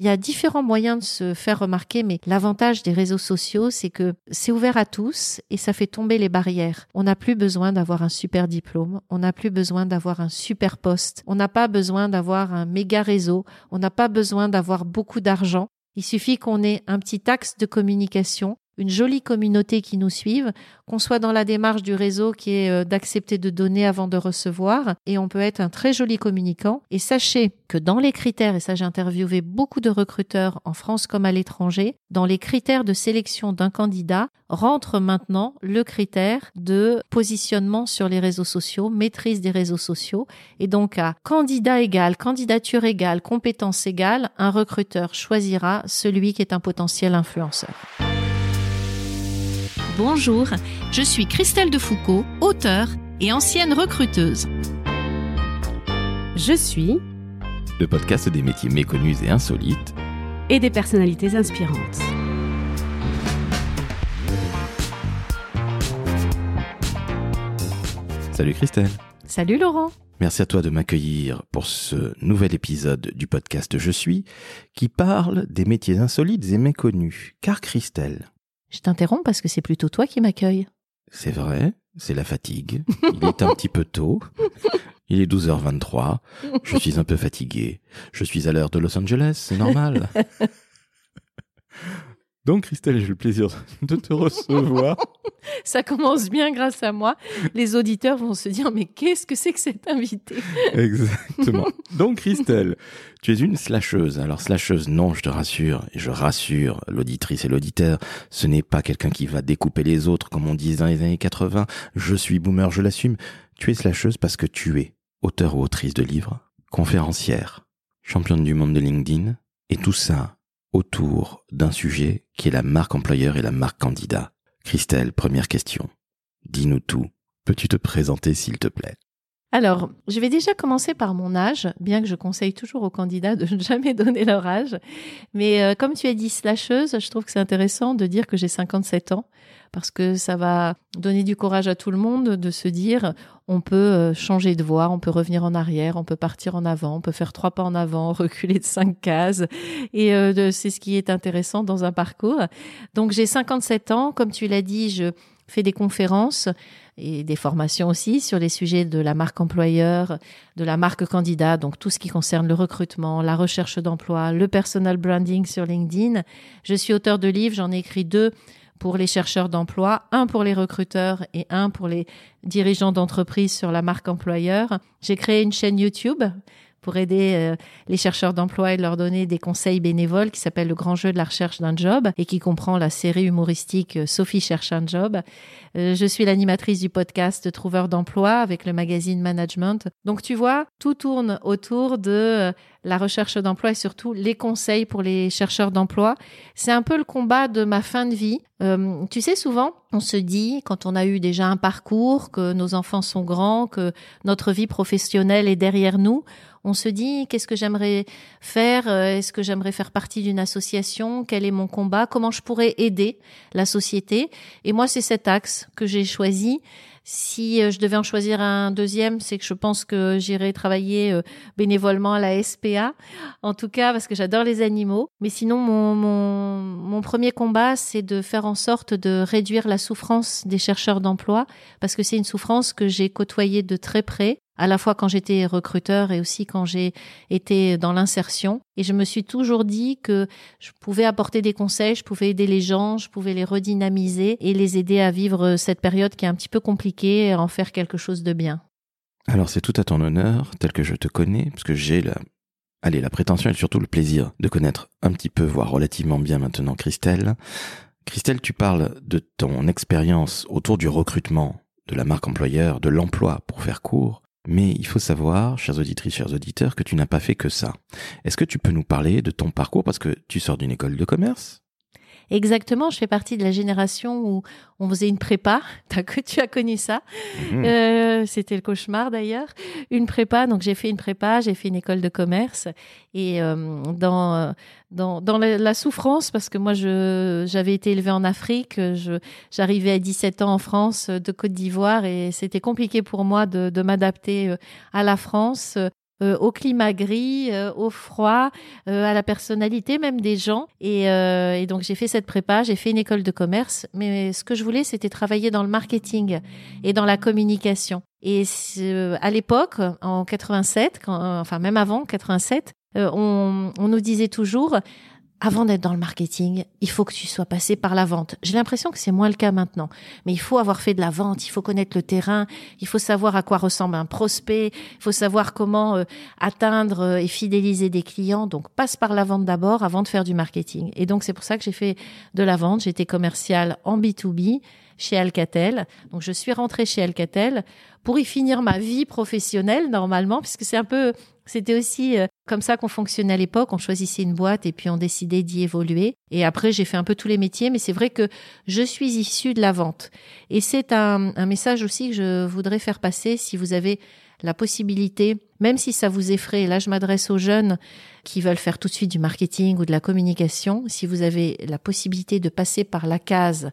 Il y a différents moyens de se faire remarquer, mais l'avantage des réseaux sociaux, c'est que c'est ouvert à tous et ça fait tomber les barrières. On n'a plus besoin d'avoir un super diplôme, on n'a plus besoin d'avoir un super poste, on n'a pas besoin d'avoir un méga réseau, on n'a pas besoin d'avoir beaucoup d'argent. Il suffit qu'on ait un petit axe de communication une jolie communauté qui nous suive, qu'on soit dans la démarche du réseau qui est euh, d'accepter de donner avant de recevoir, et on peut être un très joli communicant. Et sachez que dans les critères, et ça j'ai interviewé beaucoup de recruteurs en France comme à l'étranger, dans les critères de sélection d'un candidat rentre maintenant le critère de positionnement sur les réseaux sociaux, maîtrise des réseaux sociaux, et donc à candidat égal, candidature égale, compétence égale, un recruteur choisira celui qui est un potentiel influenceur. Bonjour, je suis Christelle Defoucault, auteure et ancienne recruteuse. Je suis le podcast des métiers méconnus et insolites et des personnalités inspirantes. Salut Christelle. Salut Laurent. Merci à toi de m'accueillir pour ce nouvel épisode du podcast Je suis qui parle des métiers insolites et méconnus. Car Christelle, je t'interromps parce que c'est plutôt toi qui m'accueille. C'est vrai, c'est la fatigue. Il est un petit peu tôt. Il est 12h23. Je suis un peu fatigué. Je suis à l'heure de Los Angeles, c'est normal. Donc Christelle, j'ai le plaisir de te recevoir. Ça commence bien grâce à moi. Les auditeurs vont se dire mais qu'est-ce que c'est que cet invité Exactement. Donc Christelle, tu es une slasheuse. Alors slasheuse, non, je te rassure et je rassure l'auditrice et l'auditeur, ce n'est pas quelqu'un qui va découper les autres comme on disait dans les années 80. Je suis boomer, je l'assume. Tu es slasheuse parce que tu es auteur ou autrice de livres, conférencière, championne du monde de LinkedIn et tout ça autour d'un sujet qui est la marque employeur et la marque candidat. Christelle, première question. Dis-nous tout. Peux-tu te présenter s'il te plaît? Alors, je vais déjà commencer par mon âge, bien que je conseille toujours aux candidats de ne jamais donner leur âge. Mais euh, comme tu as dit slasheuse, je trouve que c'est intéressant de dire que j'ai 57 ans, parce que ça va donner du courage à tout le monde de se dire on peut euh, changer de voie, on peut revenir en arrière, on peut partir en avant, on peut faire trois pas en avant, reculer de cinq cases. Et euh, c'est ce qui est intéressant dans un parcours. Donc j'ai 57 ans, comme tu l'as dit, je fais des conférences et des formations aussi sur les sujets de la marque employeur, de la marque candidat, donc tout ce qui concerne le recrutement, la recherche d'emploi, le personal branding sur LinkedIn. Je suis auteur de livres, j'en ai écrit deux pour les chercheurs d'emploi, un pour les recruteurs et un pour les dirigeants d'entreprise sur la marque employeur. J'ai créé une chaîne YouTube pour aider euh, les chercheurs d'emploi et leur donner des conseils bénévoles qui s'appelle Le Grand Jeu de la recherche d'un job et qui comprend la série humoristique euh, Sophie cherche un job. Euh, je suis l'animatrice du podcast Trouveur d'emploi avec le magazine Management. Donc tu vois, tout tourne autour de la recherche d'emploi et surtout les conseils pour les chercheurs d'emploi. C'est un peu le combat de ma fin de vie. tu sais, souvent, on se dit, quand on a eu déjà un parcours, que nos enfants sont grands, que notre vie professionnelle est derrière nous, on se dit qu'est-ce que j'aimerais faire euh, Est-ce que j'aimerais faire partie d'une association Quel est mon combat Comment je pourrais aider la société Et moi, c'est cet axe que j'ai choisi. Si euh, je devais en choisir un deuxième, c'est que je pense que j'irai travailler euh, bénévolement à la SPA, en tout cas parce que j'adore les animaux. Mais sinon, mon, mon, mon premier combat, c'est de faire en sorte de réduire la souffrance des chercheurs d'emploi, parce que c'est une souffrance que j'ai côtoyée de très près à la fois quand j'étais recruteur et aussi quand j'ai été dans l'insertion. Et je me suis toujours dit que je pouvais apporter des conseils, je pouvais aider les gens, je pouvais les redynamiser et les aider à vivre cette période qui est un petit peu compliquée et en faire quelque chose de bien. Alors c'est tout à ton honneur, tel que je te connais, parce que j'ai la, allez, la prétention et surtout le plaisir de connaître un petit peu, voire relativement bien maintenant Christelle. Christelle, tu parles de ton expérience autour du recrutement, de la marque employeur, de l'emploi pour faire court. Mais il faut savoir, chers auditrices, chers auditeurs, que tu n'as pas fait que ça. Est-ce que tu peux nous parler de ton parcours? Parce que tu sors d'une école de commerce Exactement, je fais partie de la génération où on faisait une prépa. que tu as connu ça. Mhm. Euh, C'était le cauchemar d'ailleurs. Une prépa, donc j'ai fait une prépa, j'ai fait une école de commerce et euh, dans euh, dans, dans la, souffrance parce que moi je j'avais été élevée en Afrique, je j'arrivais à 17 ans en France de Côte d'Ivoire et c'était compliqué pour moi de, de m'adapter euh, à la France euh, au climat gris, euh, au froid, euh, à la personnalité même des gens. Et, euh, et donc j'ai fait cette prépa, j'ai fait une école de commerce, mais ce que je voulais, c'était travailler dans le marketing et dans la communication. Et à l'époque, en 87, quand, enfin même avant 87, euh, on, on nous disait toujours, avant d'être dans le marketing, il faut que tu sois passé par la vente. J'ai l'impression que c'est moins le cas maintenant. Mais il faut avoir fait de la vente, il faut connaître le terrain, il faut savoir à quoi ressemble un prospect, il faut savoir comment euh, atteindre euh, et fidéliser des clients. Donc passe par la vente d'abord avant de faire du marketing. Et donc c'est pour ça que j'ai fait de la vente. J'étais commerciale en B2B chez Alcatel. Donc je suis rentrée chez Alcatel pour y finir ma vie professionnelle normalement, puisque c'est un peu, c'était aussi euh, comme ça qu'on fonctionnait à l'époque. On choisissait une boîte et puis on décidait d'y évoluer. Et après j'ai fait un peu tous les métiers, mais c'est vrai que je suis issue de la vente. Et c'est un, un message aussi que je voudrais faire passer si vous avez la possibilité, même si ça vous effraie, là je m'adresse aux jeunes qui veulent faire tout de suite du marketing ou de la communication, si vous avez la possibilité de passer par la case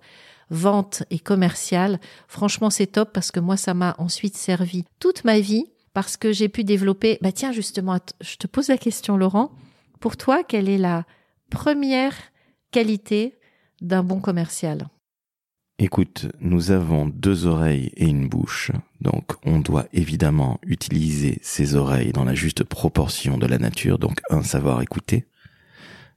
vente et commerciale, franchement c'est top parce que moi ça m'a ensuite servi toute ma vie parce que j'ai pu développer, bah tiens justement, je te pose la question Laurent, pour toi quelle est la première qualité d'un bon commercial? Écoute, nous avons deux oreilles et une bouche, donc on doit évidemment utiliser ces oreilles dans la juste proportion de la nature, donc un, savoir écouter,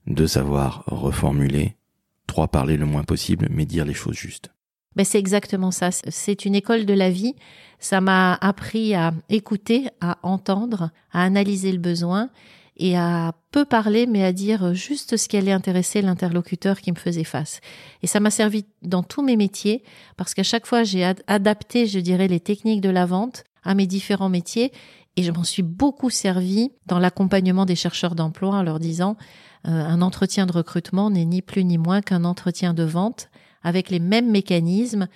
deux, savoir reformuler, trois, parler le moins possible, mais dire les choses justes. Ben, c'est exactement ça. C'est une école de la vie. Ça m'a appris à écouter, à entendre, à analyser le besoin et à peu parler, mais à dire juste ce qui allait intéresser l'interlocuteur qui me faisait face. Et ça m'a servi dans tous mes métiers parce qu'à chaque fois, j'ai ad- adapté, je dirais, les techniques de la vente à mes différents métiers et je m'en suis beaucoup servi dans l'accompagnement des chercheurs d'emploi en leur disant un entretien de recrutement n'est ni plus ni moins qu'un entretien de vente avec les mêmes mécanismes.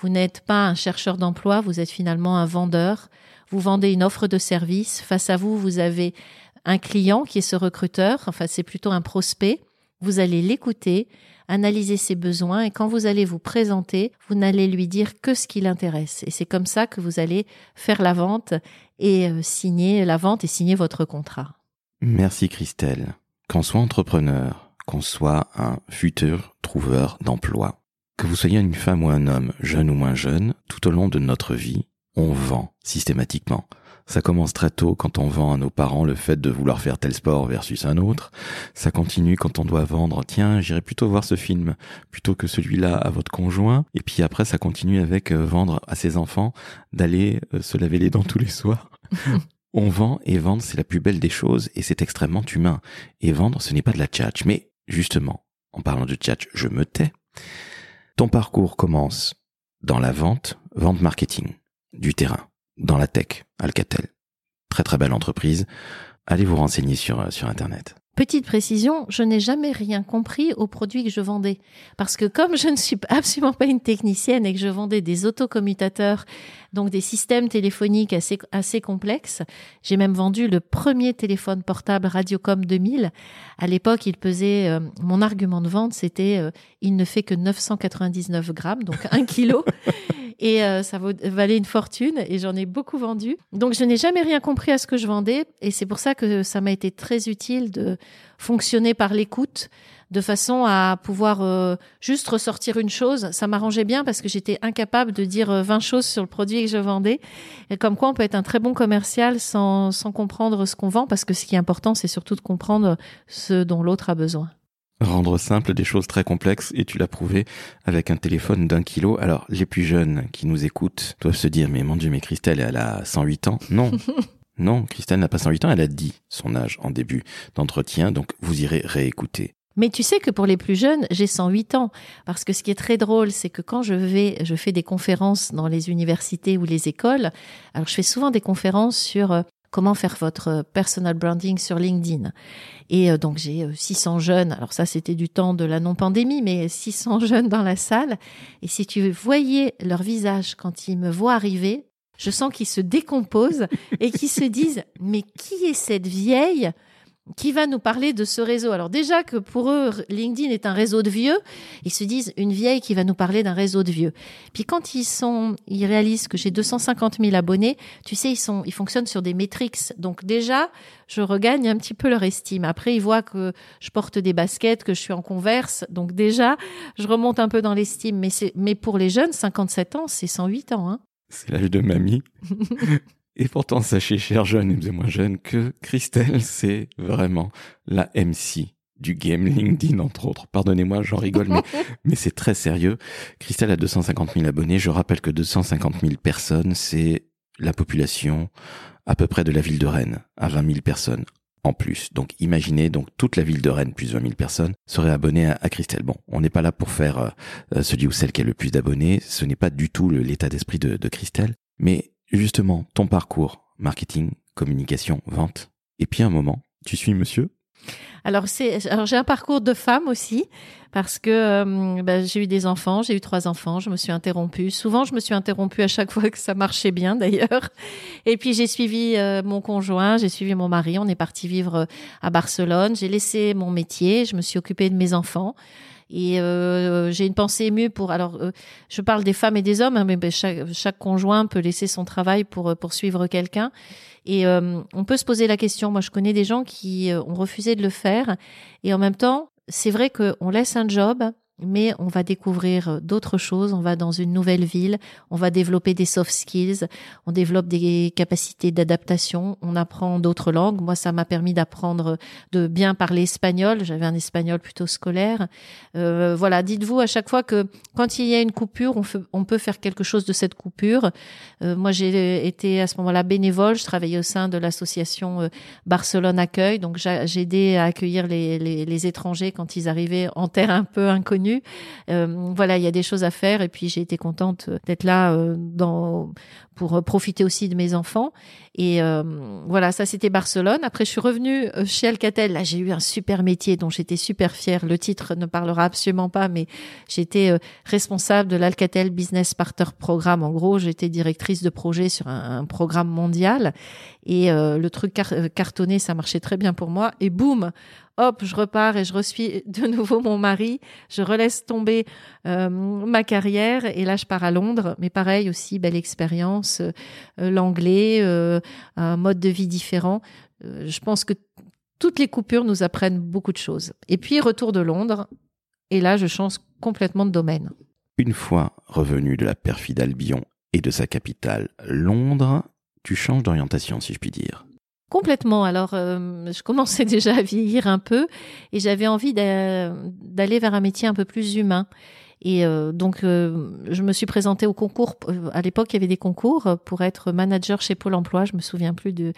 Vous n'êtes pas un chercheur d'emploi, vous êtes finalement un vendeur. Vous vendez une offre de service. Face à vous, vous avez un client qui est ce recruteur. Enfin, c'est plutôt un prospect. Vous allez l'écouter, analyser ses besoins et quand vous allez vous présenter, vous n'allez lui dire que ce qui l'intéresse. Et c'est comme ça que vous allez faire la vente et euh, signer la vente et signer votre contrat. Merci Christelle. Qu'on soit entrepreneur, qu'on soit un futur trouveur d'emploi, que vous soyez une femme ou un homme, jeune ou moins jeune, tout au long de notre vie, on vend systématiquement. Ça commence très tôt quand on vend à nos parents le fait de vouloir faire tel sport versus un autre. Ça continue quand on doit vendre, tiens, j'irai plutôt voir ce film plutôt que celui-là à votre conjoint. Et puis après, ça continue avec euh, vendre à ses enfants d'aller euh, se laver les dents tous les soirs. on vend et vendre, c'est la plus belle des choses et c'est extrêmement humain. Et vendre, ce n'est pas de la tchatch. Mais justement, en parlant de tchatch, je me tais. Ton parcours commence dans la vente, vente marketing, du terrain, dans la tech, Alcatel. Très très belle entreprise. Allez vous renseigner sur, euh, sur Internet. Petite précision, je n'ai jamais rien compris aux produits que je vendais. Parce que comme je ne suis absolument pas une technicienne et que je vendais des autocommutateurs, donc des systèmes téléphoniques assez, assez complexes, j'ai même vendu le premier téléphone portable Radiocom 2000. À l'époque, il pesait, euh, mon argument de vente, c'était, euh, il ne fait que 999 grammes, donc un kilo. et euh, ça vaut- valait une fortune et j'en ai beaucoup vendu. Donc je n'ai jamais rien compris à ce que je vendais et c'est pour ça que ça m'a été très utile de fonctionner par l'écoute de façon à pouvoir euh, juste ressortir une chose. Ça m'arrangeait bien parce que j'étais incapable de dire euh, 20 choses sur le produit que je vendais. Et comme quoi on peut être un très bon commercial sans, sans comprendre ce qu'on vend parce que ce qui est important c'est surtout de comprendre ce dont l'autre a besoin. Rendre simple des choses très complexes et tu l'as prouvé avec un téléphone d'un kilo. Alors, les plus jeunes qui nous écoutent doivent se dire, mais mon dieu, mais Christelle, elle a 108 ans. Non. non, Christelle n'a pas 108 ans, elle a dit son âge en début d'entretien, donc vous irez réécouter. Mais tu sais que pour les plus jeunes, j'ai 108 ans. Parce que ce qui est très drôle, c'est que quand je vais, je fais des conférences dans les universités ou les écoles. Alors, je fais souvent des conférences sur euh, comment faire votre personal branding sur LinkedIn. Et euh, donc, j'ai euh, 600 jeunes. Alors, ça, c'était du temps de la non-pandémie, mais 600 jeunes dans la salle. Et si tu voyais leur visage quand ils me voient arriver, je sens qu'ils se décomposent et qu'ils se disent, mais qui est cette vieille qui va nous parler de ce réseau. Alors déjà que pour eux, LinkedIn est un réseau de vieux, ils se disent une vieille qui va nous parler d'un réseau de vieux. Puis quand ils sont, ils réalisent que j'ai 250 000 abonnés, tu sais, ils sont, ils fonctionnent sur des métriques. Donc déjà, je regagne un petit peu leur estime. Après, ils voient que je porte des baskets, que je suis en converse. Donc déjà, je remonte un peu dans l'estime. Mais c'est, mais pour les jeunes, 57 ans, c'est 108 ans, hein. C'est l'âge de mamie. Et pourtant, sachez, chers jeunes et moins jeunes, que Christelle, c'est vraiment la MC du game LinkedIn, entre autres. Pardonnez-moi, j'en rigole, mais, mais c'est très sérieux. Christelle a 250 000 abonnés. Je rappelle que 250 000 personnes, c'est la population à peu près de la ville de Rennes, à 20 000 personnes en plus. Donc imaginez, donc toute la ville de Rennes, plus 20 000 personnes, seraient abonnées à, Christelle. Bon, on n'est pas là pour faire euh, celui ou celle qui a le plus d'abonnés. Ce n'est pas du tout l'état d'esprit de, de Christelle. Mais justement, ton parcours, marketing, communication, vente. Et puis un moment, tu suis monsieur? Alors c'est alors j'ai un parcours de femme aussi parce que euh, bah, j'ai eu des enfants, j'ai eu trois enfants, je me suis interrompue. Souvent je me suis interrompue à chaque fois que ça marchait bien d'ailleurs. Et puis j'ai suivi euh, mon conjoint, j'ai suivi mon mari, on est parti vivre euh, à Barcelone. J'ai laissé mon métier, je me suis occupée de mes enfants. Et euh, j'ai une pensée émue pour. Alors, euh, je parle des femmes et des hommes, hein, mais ben, chaque, chaque, conjoint peut laisser son travail pour euh, poursuivre quelqu'un. Et on peut se poser la question. Moi, je connais des gens qui ont refusé de le faire, et en même temps, c'est vrai qu'on laisse un job mais on va découvrir euh, d'autres choses, on va dans une nouvelle ville, on va développer des soft skills, on développe des capacités d'adaptation, on apprend d'autres langues. Moi, ça m'a permis d'apprendre de bien parler espagnol, j'avais un espagnol plutôt scolaire. Euh, voilà, dites-vous à chaque fois que quand il y a une coupure, on, peut faire quelque chose de cette coupure. Euh, moi, j'ai été à ce moment-là bénévole, je travaillais au sein de l'association Barcelone Accueil, donc j'ai aidé à accueillir les, les étrangers quand ils arrivaient en terre un peu inconnue euh, voilà, il y a des choses à faire et puis j'ai été contente d'être là euh, dans pour profiter aussi de mes enfants. Et euh, voilà, ça c'était Barcelone. Après, je suis revenue chez Alcatel. Là, j'ai eu un super métier dont j'étais super fière. Le titre ne parlera absolument pas, mais j'étais responsable de l'Alcatel Business Partner Programme. En gros, j'étais directrice de projet sur un, programme mondial. Et le truc cartonné, ça marchait très bien pour moi. Et boum, hop, je repars et je reçois de nouveau mon mari. Je relaisse tomber euh, ma carrière et là, je pars à Londres. Mais pareil aussi, belle expérience, euh, l'anglais, euh, un mode de vie différent. je pense que toutes les coupures nous apprennent beaucoup de choses. Et puis, retour de Londres. Et là, je change complètement de domaine. Une fois revenu de la perfide Albion et de sa capitale, Londres, tu changes d'orientation, si je puis dire. Complètement. Alors, euh, je commençais déjà à vieillir un peu et j'avais envie d'aller vers un métier un peu plus humain. Et euh, donc, euh, je me suis présentée au concours. À l'époque, il y avait des concours pour être manager chez Pôle Emploi. Je me souviens plus du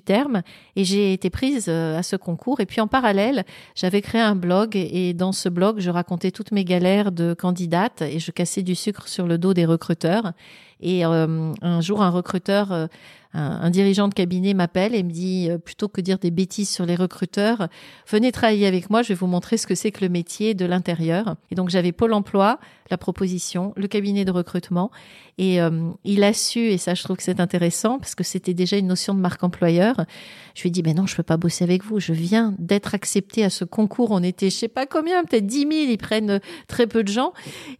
terme. Et j'ai été prise à ce concours. Et puis, en parallèle, j'avais créé un blog. Et dans ce blog, je racontais toutes mes galères de candidate et je cassais du sucre sur le dos des recruteurs. Et un jour, un recruteur un, dirigeant de cabinet m'appelle et me dit euh, plutôt que dire des bêtises sur les recruteurs, venez travailler avec moi, je vais vous montrer ce que c'est que le métier de l'intérieur. Et donc j'avais Pôle Emploi, la proposition, le cabinet de recrutement, et euh, il a su, et ça je trouve que c'est intéressant parce que c'était déjà une notion de marque employeur. Je lui ai dit, mais non, je peux pas bosser avec vous. Je viens d'être accepté à ce concours. On était, je sais pas combien, peut-être 10 000. Ils prennent très peu de gens.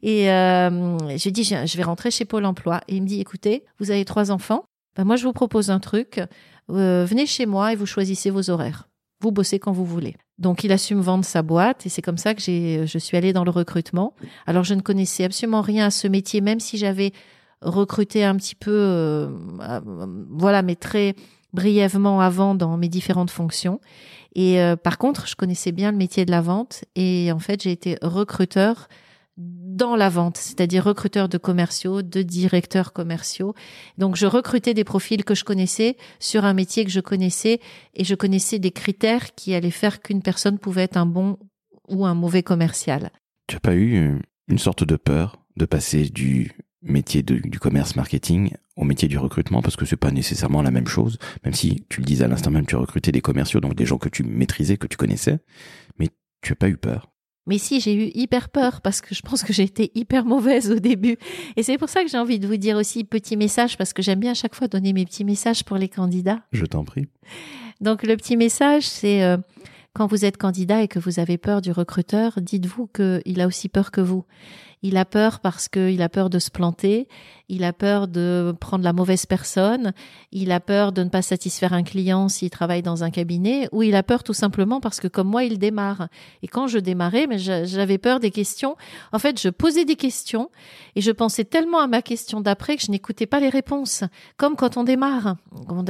Et euh, j'ai dit, je vais rentrer chez Pôle Emploi. Et il me dit, écoutez, vous avez trois enfants. Ben moi, je vous propose un truc. Euh, venez chez moi et vous choisissez vos horaires. Vous bossez quand vous voulez. Donc, il a su me vendre sa boîte et c'est comme ça que j'ai, je suis allée dans le recrutement. Alors, je ne connaissais absolument rien à ce métier, même si j'avais recruté un petit peu, euh, euh, voilà, mais très brièvement avant dans mes différentes fonctions. Et par contre, je connaissais bien le métier de la vente et en fait, j'ai été recruteur dans la vente, c'est-à-dire recruteur de commerciaux, de directeurs commerciaux. Donc je recrutais des profils que je connaissais sur un métier que je connaissais et je connaissais des critères qui allaient faire qu'une personne pouvait être un bon ou un mauvais commercial. Tu n'as pas eu une sorte de peur de passer du métier du commerce marketing au métier du recrutement? Parce que c'est pas nécessairement la même chose, même si tu le disais à l'instant même, tu recrutais des commerciaux, donc des gens que tu maîtrisais, que tu connaissais, mais tu n'as pas eu peur? Mais si, j'ai eu hyper peur parce que je pense que j'ai été hyper mauvaise au début. Et c'est pour ça que j'ai envie de vous dire aussi petit message parce que j'aime bien à chaque fois donner mes petits messages pour les candidats. Je t'en prie. Donc le petit message, c'est euh, quand vous êtes candidat et que vous avez peur du recruteur, dites-vous qu'il a aussi peur que vous. Il a peur parce qu'il a peur de se planter, il a peur de prendre la mauvaise personne, il a peur de ne pas satisfaire un client s'il travaille dans un cabinet, ou il a peur tout simplement parce que comme moi, il démarre. Et quand je démarrais, mais j'avais peur des questions. En fait, je posais des questions et je pensais tellement à ma question d'après que je n'écoutais pas les réponses. Comme quand on démarre.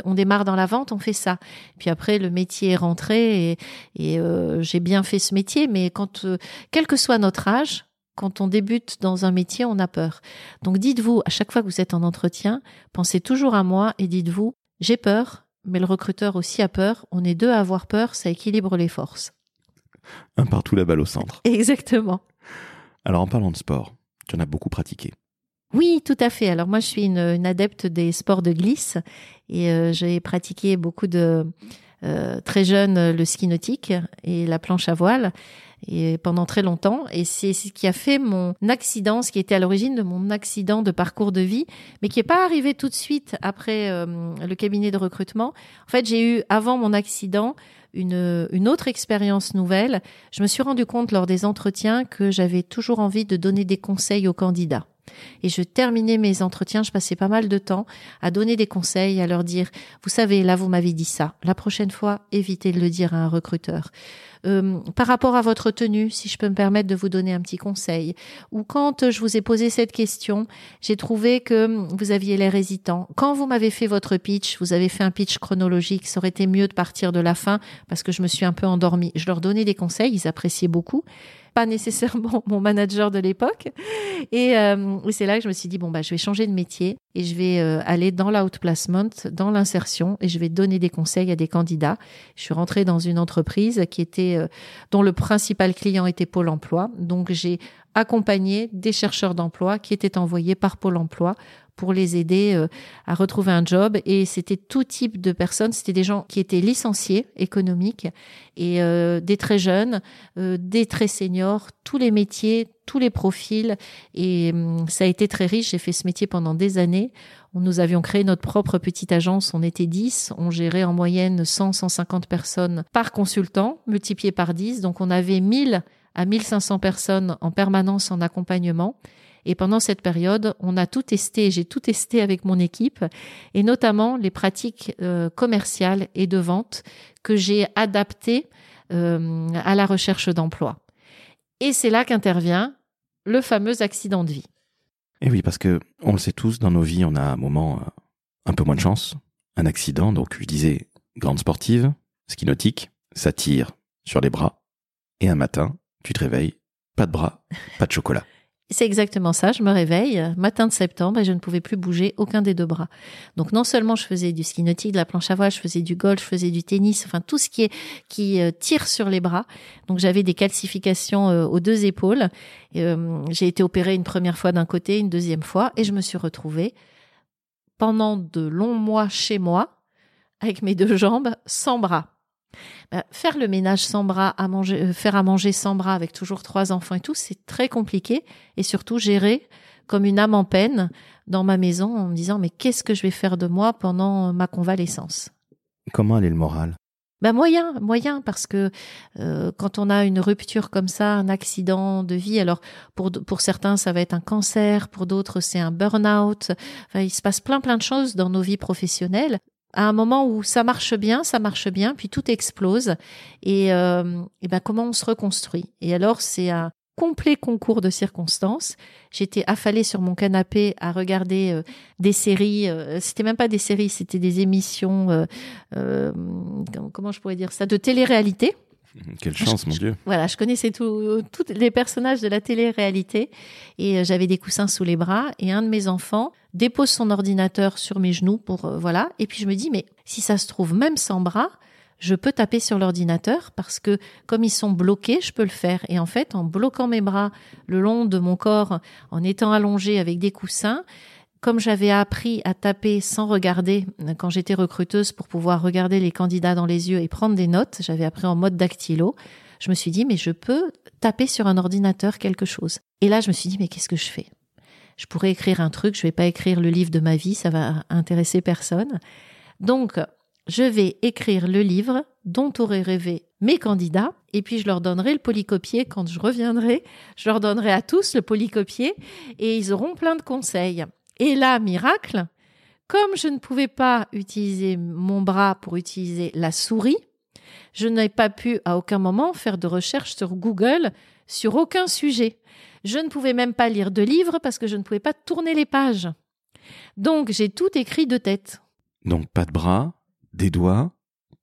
On, démarre dans la vente, on fait ça. Puis après, le métier est rentré et, euh, j'ai bien fait ce métier, mais quand, euh, quel que soit notre âge, quand on débute dans un métier, on a peur. Donc dites-vous, à chaque fois que vous êtes en entretien, pensez toujours à moi et dites-vous, j'ai peur, mais le recruteur aussi a peur. On est deux à avoir peur, ça équilibre les forces. Un partout la balle au centre. Exactement. Alors en parlant de sport, tu en as beaucoup pratiqué. Oui, tout à fait. Alors moi, je suis une, adepte des sports de glisse et euh, j'ai pratiqué beaucoup de euh, très jeune le ski nautique et la planche à voile et pendant très longtemps. Et c'est ce qui a fait mon accident, ce qui était à l'origine de mon accident de parcours de vie, mais qui n'est pas arrivé tout de suite après euh, le cabinet de recrutement. En fait, j'ai eu, avant mon accident, une, une autre expérience nouvelle. Je me suis rendu compte lors des entretiens que j'avais toujours envie de donner des conseils aux candidats. Et je terminais mes entretiens, je passais pas mal de temps à donner des conseils, à leur dire, vous savez, là, vous m'avez dit ça. La prochaine fois, évitez de le dire à un recruteur. Euh, par rapport à votre tenue, si je peux me permettre de vous donner un petit conseil, ou quand je vous ai posé cette question, j'ai trouvé que vous aviez l'air hésitant. Quand vous m'avez fait votre pitch, vous avez fait un pitch chronologique, ça aurait été mieux de partir de la fin parce que je me suis un peu endormie. Je leur donnais des conseils, ils appréciaient beaucoup pas nécessairement mon manager de l'époque. Et euh, c'est là que je me suis dit, bon, bah, je vais changer de métier et je vais euh, aller dans l'outplacement, dans l'insertion, et je vais donner des conseils à des candidats. Je suis rentrée dans une entreprise qui était, euh, dont le principal client était Pôle emploi. Donc, j'ai accompagné des chercheurs d'emploi qui étaient envoyés par Pôle emploi pour les aider euh, à retrouver un job. Et c'était tout type de personnes. C'était des gens qui étaient licenciés économiques et euh, des très jeunes, euh, des très seniors, tous les métiers, tous les profils. Et hum, ça a été très riche. J'ai fait ce métier pendant des années. Nous avions créé notre propre petite agence. On était 10. On gérait en moyenne 100, 150 personnes par consultant, multiplié par 10. Donc on avait 1000 à 1500 personnes en permanence en accompagnement. Et pendant cette période, on a tout testé, j'ai tout testé avec mon équipe, et notamment les pratiques euh, commerciales et de vente que j'ai adaptées euh, à la recherche d'emploi. Et c'est là qu'intervient le fameux accident de vie. Et oui, parce que on le sait tous, dans nos vies, on a un moment euh, un peu moins de chance, un accident. Donc, je disais, grande sportive, ski nautique, ça tire sur les bras, et un matin, tu te réveilles, pas de bras, pas de chocolat. C'est exactement ça. Je me réveille, matin de septembre, et je ne pouvais plus bouger aucun des deux bras. Donc non seulement je faisais du ski nautique, de la planche à voile, je faisais du golf, je faisais du tennis, enfin tout ce qui est qui euh, tire sur les bras. Donc j'avais des calcifications euh, aux deux épaules. Euh, j'ai été opérée une première fois d'un côté, une deuxième fois, et je me suis retrouvée pendant de longs mois chez moi avec mes deux jambes sans bras. Bah, faire le ménage sans bras, à manger, euh, faire à manger sans bras avec toujours trois enfants et tout, c'est très compliqué. Et surtout gérer comme une âme en peine dans ma maison en me disant mais qu'est-ce que je vais faire de moi pendant ma convalescence? Comment aller le moral? Ben moyen, moyen, parce que euh, quand on a une rupture comme ça, un accident de vie, alors pour pour certains ça va être un cancer, pour d'autres c'est un burn-out. Enfin, il se passe plein plein de choses dans nos vies professionnelles à un moment où ça marche bien, ça marche bien, puis tout explose. Et, euh, et ben comment on se reconstruit? Et alors c'est un complet concours de circonstances. J'étais affalée sur mon canapé à regarder euh, des séries. Euh, c'était même pas des séries, c'était des émissions. Euh, comment je pourrais dire ça? De télé-réalité. Quelle chance, mon Dieu. Voilà, je connaissais tous les personnages de la télé-réalité et euh, j'avais des coussins sous les bras et un de mes enfants dépose son ordinateur sur mes genoux pour euh, voilà et puis je me dis mais si ça se trouve même sans bras, je peux taper sur l'ordinateur parce que comme ils sont bloqués, je peux le faire et en fait en bloquant mes bras le long de mon corps en étant allongé avec des coussins, comme j'avais appris à taper sans regarder quand j'étais recruteuse pour pouvoir regarder les candidats dans les yeux et prendre des notes, j'avais appris en mode dactylo, je me suis dit, mais je peux taper sur un ordinateur quelque chose. Et là, je me suis dit, mais qu'est-ce que je fais? Je pourrais écrire un truc, je vais pas écrire le livre de ma vie, ça va intéresser personne. Donc, je vais écrire le livre dont auraient rêvé mes candidats, et puis je leur donnerai le polycopier quand je reviendrai. Je leur donnerai à tous le polycopier, et ils auront plein de conseils. Et là, miracle, comme je ne pouvais pas utiliser mon bras pour utiliser la souris, je n'ai pas pu à aucun moment faire de recherche sur Google sur aucun sujet. Je ne pouvais même pas lire de livres parce que je ne pouvais pas tourner les pages. Donc j'ai tout écrit de tête. Donc pas de bras, des doigts,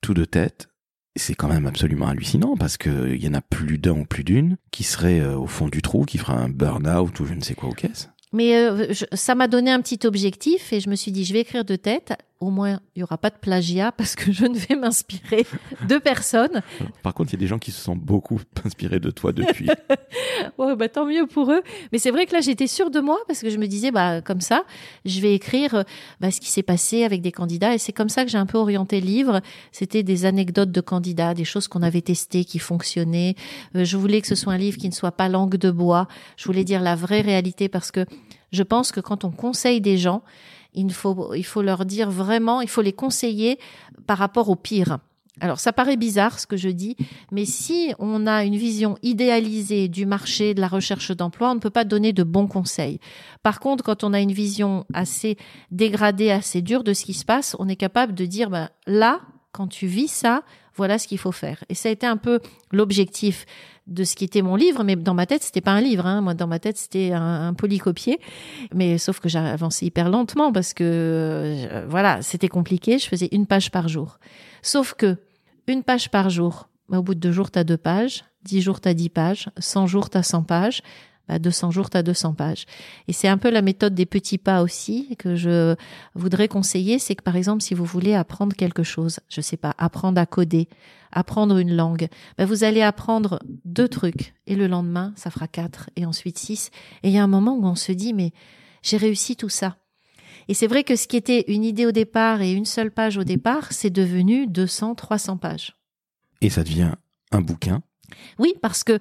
tout de tête. C'est quand même absolument hallucinant parce qu'il y en a plus d'un ou plus d'une qui serait euh, au fond du trou, qui fera un burn-out ou je ne sais quoi aux caisses. Mais euh, ça m'a donné un petit objectif et je me suis dit, je vais écrire de tête. Au moins, il n'y aura pas de plagiat parce que je ne vais m'inspirer de personne. Par contre, il y a des gens qui se sont beaucoup inspirés de toi depuis. ouais, bah, tant mieux pour eux. Mais c'est vrai que là, j'étais sûre de moi parce que je me disais, bah, comme ça, je vais écrire bah, ce qui s'est passé avec des candidats. Et c'est comme ça que j'ai un peu orienté le livre. C'était des anecdotes de candidats, des choses qu'on avait testées, qui fonctionnaient. Euh, je voulais que ce soit un livre qui ne soit pas langue de bois. Je voulais dire la vraie réalité parce que je pense que quand on conseille des gens, il faut, il faut leur dire vraiment, il faut les conseiller par rapport au pire. Alors ça paraît bizarre ce que je dis, mais si on a une vision idéalisée du marché, de la recherche d'emploi, on ne peut pas donner de bons conseils. Par contre, quand on a une vision assez dégradée, assez dure de ce qui se passe, on est capable de dire, ben, là, quand tu vis ça, voilà ce qu'il faut faire. Et ça a été un peu l'objectif de ce qui était mon livre, mais dans ma tête, c'était pas un livre. Hein. Moi, dans ma tête, c'était un, un, polycopier. Mais sauf que avancé hyper lentement parce que euh, voilà, c'était compliqué. Je faisais une page par jour. Sauf que une page par jour, bah, au bout de deux jours, tu as deux pages. Dix jours, tu as dix pages. Cent jours, tu as cent pages. Bah, 200 jours, tu as 200 pages. Et c'est un peu la méthode des petits pas aussi que je voudrais conseiller. C'est que par exemple, si vous voulez apprendre quelque chose, je sais pas, apprendre à coder, apprendre une langue, bah, vous allez apprendre deux trucs. Et le lendemain, ça fera quatre et ensuite six. Et il y a un moment où on se dit, mais j'ai réussi tout ça. Et c'est vrai que ce qui était une idée au départ et une seule page au départ, c'est devenu 200, 300 pages. Et ça devient un bouquin? Oui, parce que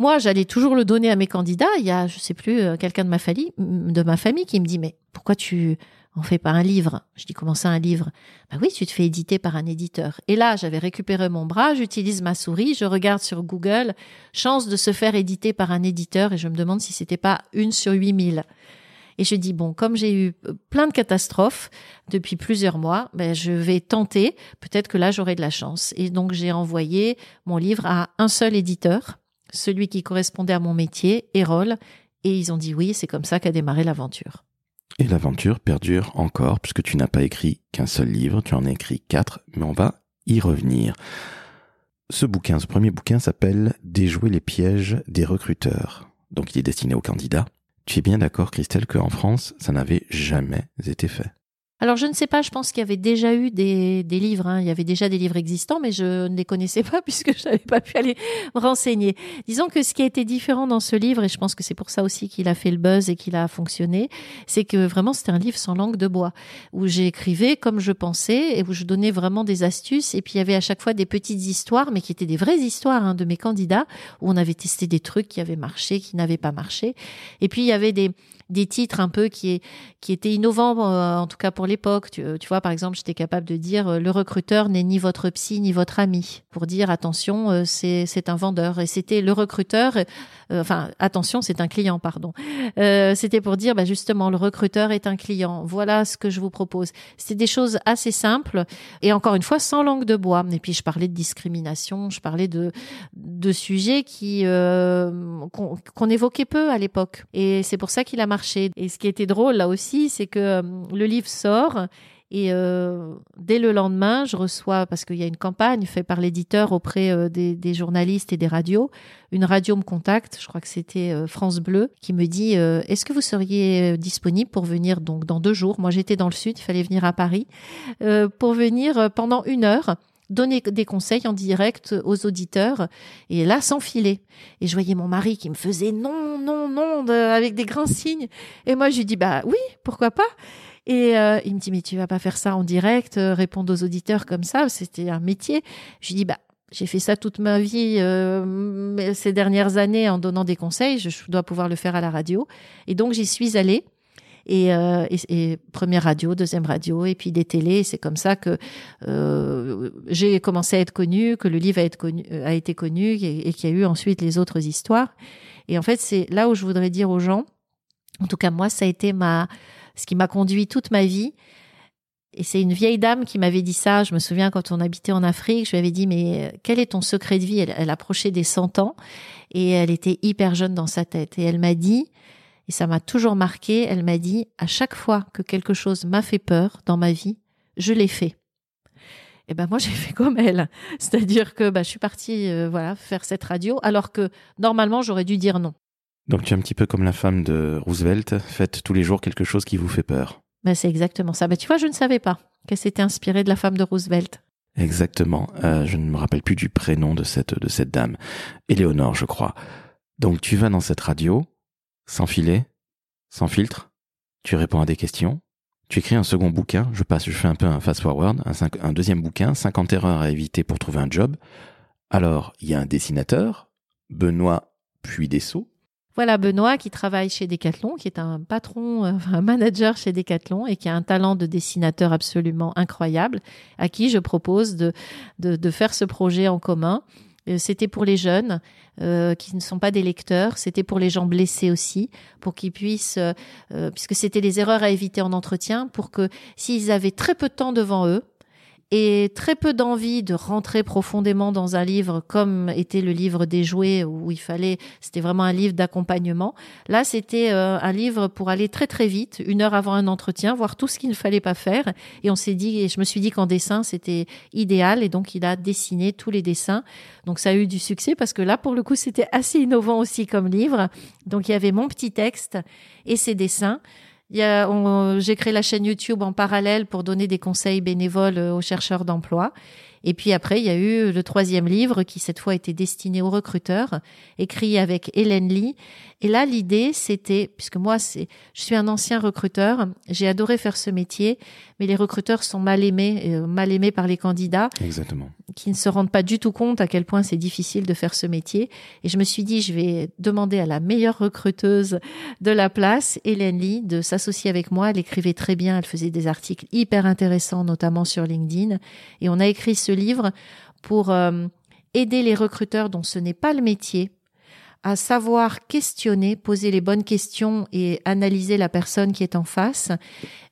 moi, j'allais toujours le donner à mes candidats. Il y a, je sais plus, euh, quelqu'un de ma famille, de ma famille qui me dit, mais pourquoi tu en fais pas un livre? Je dis, comment ça un livre? Bah oui, tu te fais éditer par un éditeur. Et là, j'avais récupéré mon bras, j'utilise ma souris, je regarde sur Google, chance de se faire éditer par un éditeur, et je me demande si c'était pas une sur 8000. Et je dis, bon, comme j'ai eu euh, plein de catastrophes depuis plusieurs mois, ben, je vais tenter, peut-être que là, j'aurai de la chance. Et donc, j'ai envoyé mon livre à un seul éditeur celui qui correspondait à mon métier, Erol, et ils ont dit oui, c'est comme ça qu'a démarré l'aventure. Et l'aventure perdure encore, puisque tu n'as pas écrit qu'un seul livre, tu en as écrit quatre, mais on va y revenir. Ce bouquin, ce premier bouquin s'appelle Déjouer les pièges des recruteurs. Donc il est destiné aux candidats. Tu es bien d'accord, Christelle, qu'en France, ça n'avait jamais été fait? Alors je ne sais pas, je pense qu'il y avait déjà eu des, des livres, hein. il y avait déjà des livres existants, mais je ne les connaissais pas puisque je n'avais pas pu aller me renseigner. Disons que ce qui a été différent dans ce livre, et je pense que c'est pour ça aussi qu'il a fait le buzz et qu'il a fonctionné, c'est que vraiment c'était un livre sans langue de bois, où j'écrivais comme je pensais et où je donnais vraiment des astuces, et puis il y avait à chaque fois des petites histoires, mais qui étaient des vraies histoires hein, de mes candidats, où on avait testé des trucs qui avaient marché, qui n'avaient pas marché, et puis il y avait des des titres un peu qui, qui étaient innovants, euh, en tout cas pour l'époque. Tu, vois, par exemple, j'étais capable de dire euh, le recruteur n'est ni votre psy ni votre ami, pour dire attention, euh, c'est, c'est un vendeur. Et c'était le recruteur, enfin attention, c'est un client, pardon. c'était pour dire bah, justement le recruteur est un client. Voilà ce que je vous propose. C'était des choses assez simples et encore une fois sans langue de bois. Et puis je parlais de discrimination, je parlais de de sujets qui qu'on, qu'on évoquait peu à l'époque. Et c'est pour ça qu'il a et ce qui était drôle là aussi, c'est que euh, le livre sort et euh, dès le lendemain, je reçois, parce qu'il y a une campagne faite par l'éditeur auprès euh, des, journalistes et des radios, une radio me contacte, je crois que c'était France Bleu, qui me dit Est-ce que vous seriez disponible pour venir donc dans deux jours? Moi j'étais dans le sud, il fallait venir à Paris, pour venir pendant une heure donner des conseils en direct aux auditeurs et là s'enfiler. Et je voyais mon mari qui me faisait non, non, non avec des grands signes. Et moi je lui dis bah oui, pourquoi pas? Et euh, il me dit mais tu vas pas faire ça en direct, euh, répondre aux auditeurs comme ça, c'était un métier. Je lui dis bah j'ai fait ça toute ma vie euh, ces dernières années en donnant des conseils, je dois pouvoir le faire à la radio. Et donc j'y suis allée. Et, euh, et, première radio, deuxième radio, et puis des télés. C'est comme ça que euh, j'ai commencé à être connue, que le livre a, connu, a été connu et, et qu'il y a eu ensuite les autres histoires. Et en fait, c'est là où je voudrais dire aux gens, en tout cas moi, ça a été ma, ce qui m'a conduit toute ma vie. Et c'est une vieille dame qui m'avait dit ça. Je me souviens quand on habitait en Afrique, je lui avais dit mais quel est ton secret de vie? Elle, elle approchait des 100 ans et elle était hyper jeune dans sa tête. Et elle m'a dit, et ça m'a toujours marqué, elle m'a dit à chaque fois que quelque chose m'a fait peur dans ma vie, je l'ai fait. Et ben moi j'ai fait comme elle, c'est-à-dire que bah, je suis partie euh, voilà faire cette radio alors que normalement j'aurais dû dire non. Donc tu es un petit peu comme la femme de Roosevelt, faites tous les jours quelque chose qui vous fait peur. Ben, c'est exactement ça. Ben, tu vois, je ne savais pas qu'elle s'était inspirée de la femme de Roosevelt. Exactement. Euh, je ne me rappelle plus du prénom de cette, de cette dame. Éléonore, je crois. Donc tu vas dans cette radio, sans filet, sans filtre, tu réponds à des questions, tu écris un second bouquin, je passe, je fais un peu un fast-forward, un, un, deuxième bouquin, 50 erreurs à éviter pour trouver un job. Alors, il y a un dessinateur, Benoît Puy-Dessau, voilà Benoît qui travaille chez Decathlon, qui est un patron, euh, un manager chez Decathlon et qui a un talent de dessinateur absolument incroyable, à qui je propose de faire ce projet en commun. Euh, c'était pour les jeunes euh, qui ne sont pas des lecteurs, c'était pour les gens blessés aussi, pour qu'ils puissent, euh, puisque c'était les erreurs à éviter en entretien, pour que s'ils avaient très peu de temps devant eux, et très peu d'envie de rentrer profondément dans un livre comme était le livre des jouets où il fallait, c'était vraiment un livre d'accompagnement. Là, c'était euh, un livre pour aller très très vite, une heure avant un entretien, voir tout ce qu'il ne fallait pas faire. Et on s'est dit, et je me suis dit qu'en dessin, c'était idéal. Et donc, il a dessiné tous les dessins. Donc, ça a eu du succès parce que là, pour le coup, c'était assez innovant aussi comme livre. Donc, il y avait mon petit texte et ses dessins. J'ai créé la chaîne YouTube en parallèle pour donner des conseils bénévoles euh, aux chercheurs d'emploi. Et puis après, il y a eu le troisième livre qui cette fois était destiné aux recruteurs, écrit avec Hélène Lee. Et là, l'idée, c'était, puisque moi, c'est, je suis un ancien recruteur, j'ai adoré faire ce métier, mais les recruteurs sont mal aimés, euh, mal aimés par les candidats. Exactement. Qui ne se rendent pas du tout compte à quel point c'est difficile de faire ce métier. Et je me suis dit, je vais demander à la meilleure recruteuse de la place, Hélène Lee, de s'associer avec moi. Elle écrivait très bien, elle faisait des articles hyper intéressants, notamment sur LinkedIn. Et on a écrit ce livre pour euh, aider les recruteurs dont ce n'est pas le métier à savoir questionner, poser les bonnes questions et analyser la personne qui est en face.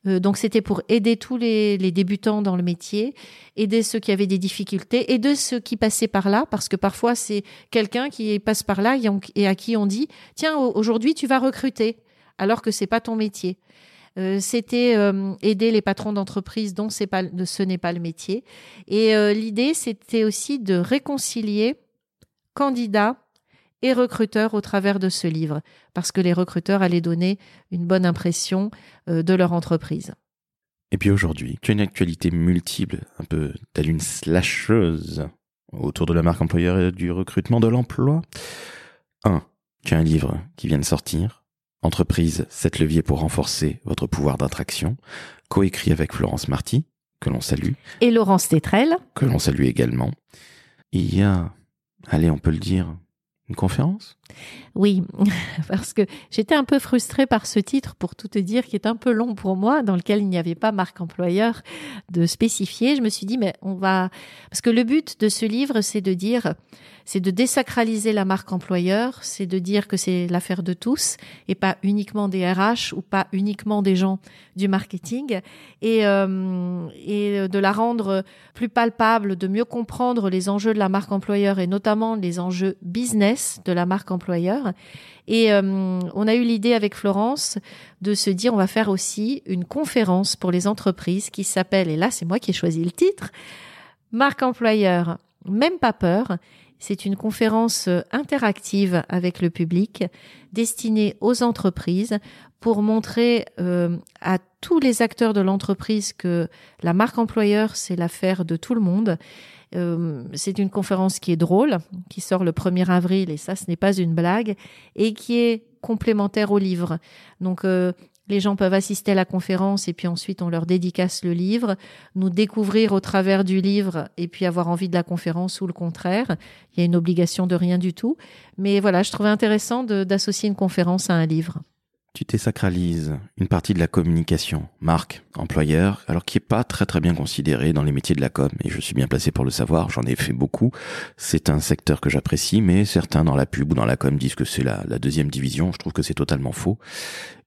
Euh, donc c'était pour aider tous les, les, débutants dans le métier, aider ceux qui avaient des difficultés, aider ceux qui passaient par là, parce que parfois c'est quelqu'un qui passe par là et, à qui on dit tiens aujourd'hui tu vas recruter, alors que c'est pas ton métier. Euh, c'était euh, aider les patrons d'entreprise dont c'est pas, ce n'est pas le métier. Et euh, l'idée, c'était aussi de réconcilier candidats et recruteurs au travers de ce livre, parce que les recruteurs allaient donner une bonne impression de leur entreprise. Et puis aujourd'hui, tu as une actualité multiple, un peu telle une slasheuse autour de la marque employeur et du recrutement de l'emploi. Un, tu as un livre qui vient de sortir, Entreprise, 7 leviers pour renforcer votre pouvoir d'attraction, coécrit avec Florence Marty, que l'on salue. Et Laurence Tétrel. Que l'on salue également. Il y a, allez, on peut le dire, une conférence? Oui, parce que j'étais un peu frustrée par ce titre, pour tout te dire, qui est un peu long pour moi, dans lequel il n'y avait pas marque employeur de spécifier. Je me suis dit, mais on va... Parce que le but de ce livre, c'est de dire c'est de désacraliser la marque employeur, c'est de dire que c'est l'affaire de tous et pas uniquement des RH ou pas uniquement des gens du marketing et, euh, et de la rendre plus palpable, de mieux comprendre les enjeux de la marque employeur et notamment les enjeux business de la marque employeur. Et euh, on a eu l'idée avec Florence de se dire on va faire aussi une conférence pour les entreprises qui s'appelle, et là c'est moi qui ai choisi le titre, Marque employeur, même pas peur, c'est une conférence euh, interactive avec le public destinée aux entreprises pour montrer euh, à tous les acteurs de l'entreprise que la marque employeur, c'est l'affaire de tout le monde. Euh, c'est une conférence qui est drôle, qui sort le 1er avril, et ça, ce n'est pas une blague, et qui est complémentaire au livre. Donc, les gens peuvent assister à la conférence et puis ensuite on leur dédicace le livre, nous découvrir au travers du livre et puis avoir envie de la conférence ou le contraire. Il y a une obligation de rien du tout. Mais voilà, je trouvais intéressant d'associer une conférence à un livre. Tu désacralises une partie de la communication, marque, employeur, alors qui est pas très très bien considéré dans les métiers de la com, et je suis bien placé pour le savoir, j'en ai fait beaucoup. C'est un secteur que j'apprécie, mais certains dans la pub ou dans la com disent que c'est la, la deuxième division, je trouve que c'est totalement faux.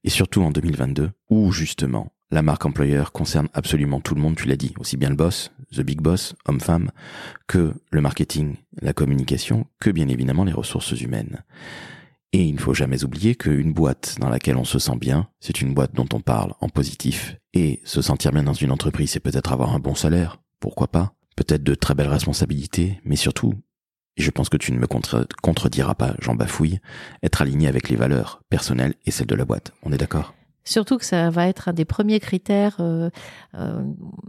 Et surtout en 2022, où justement, la marque employeur concerne absolument tout le monde, tu l'as dit, aussi bien le boss, the big boss, homme-femme, que le marketing, la communication, que bien évidemment les ressources humaines. Et il ne faut jamais oublier qu'une boîte dans laquelle on se sent bien, c'est une boîte dont on parle en positif. Et se sentir bien dans une entreprise, c'est peut-être avoir un bon salaire, pourquoi pas, peut-être de très belles responsabilités, mais surtout, et je pense que tu ne me contrediras pas, j'en bafouille, être aligné avec les valeurs personnelles et celles de la boîte. On est d'accord? Surtout que ça va être un des premiers critères euh, euh,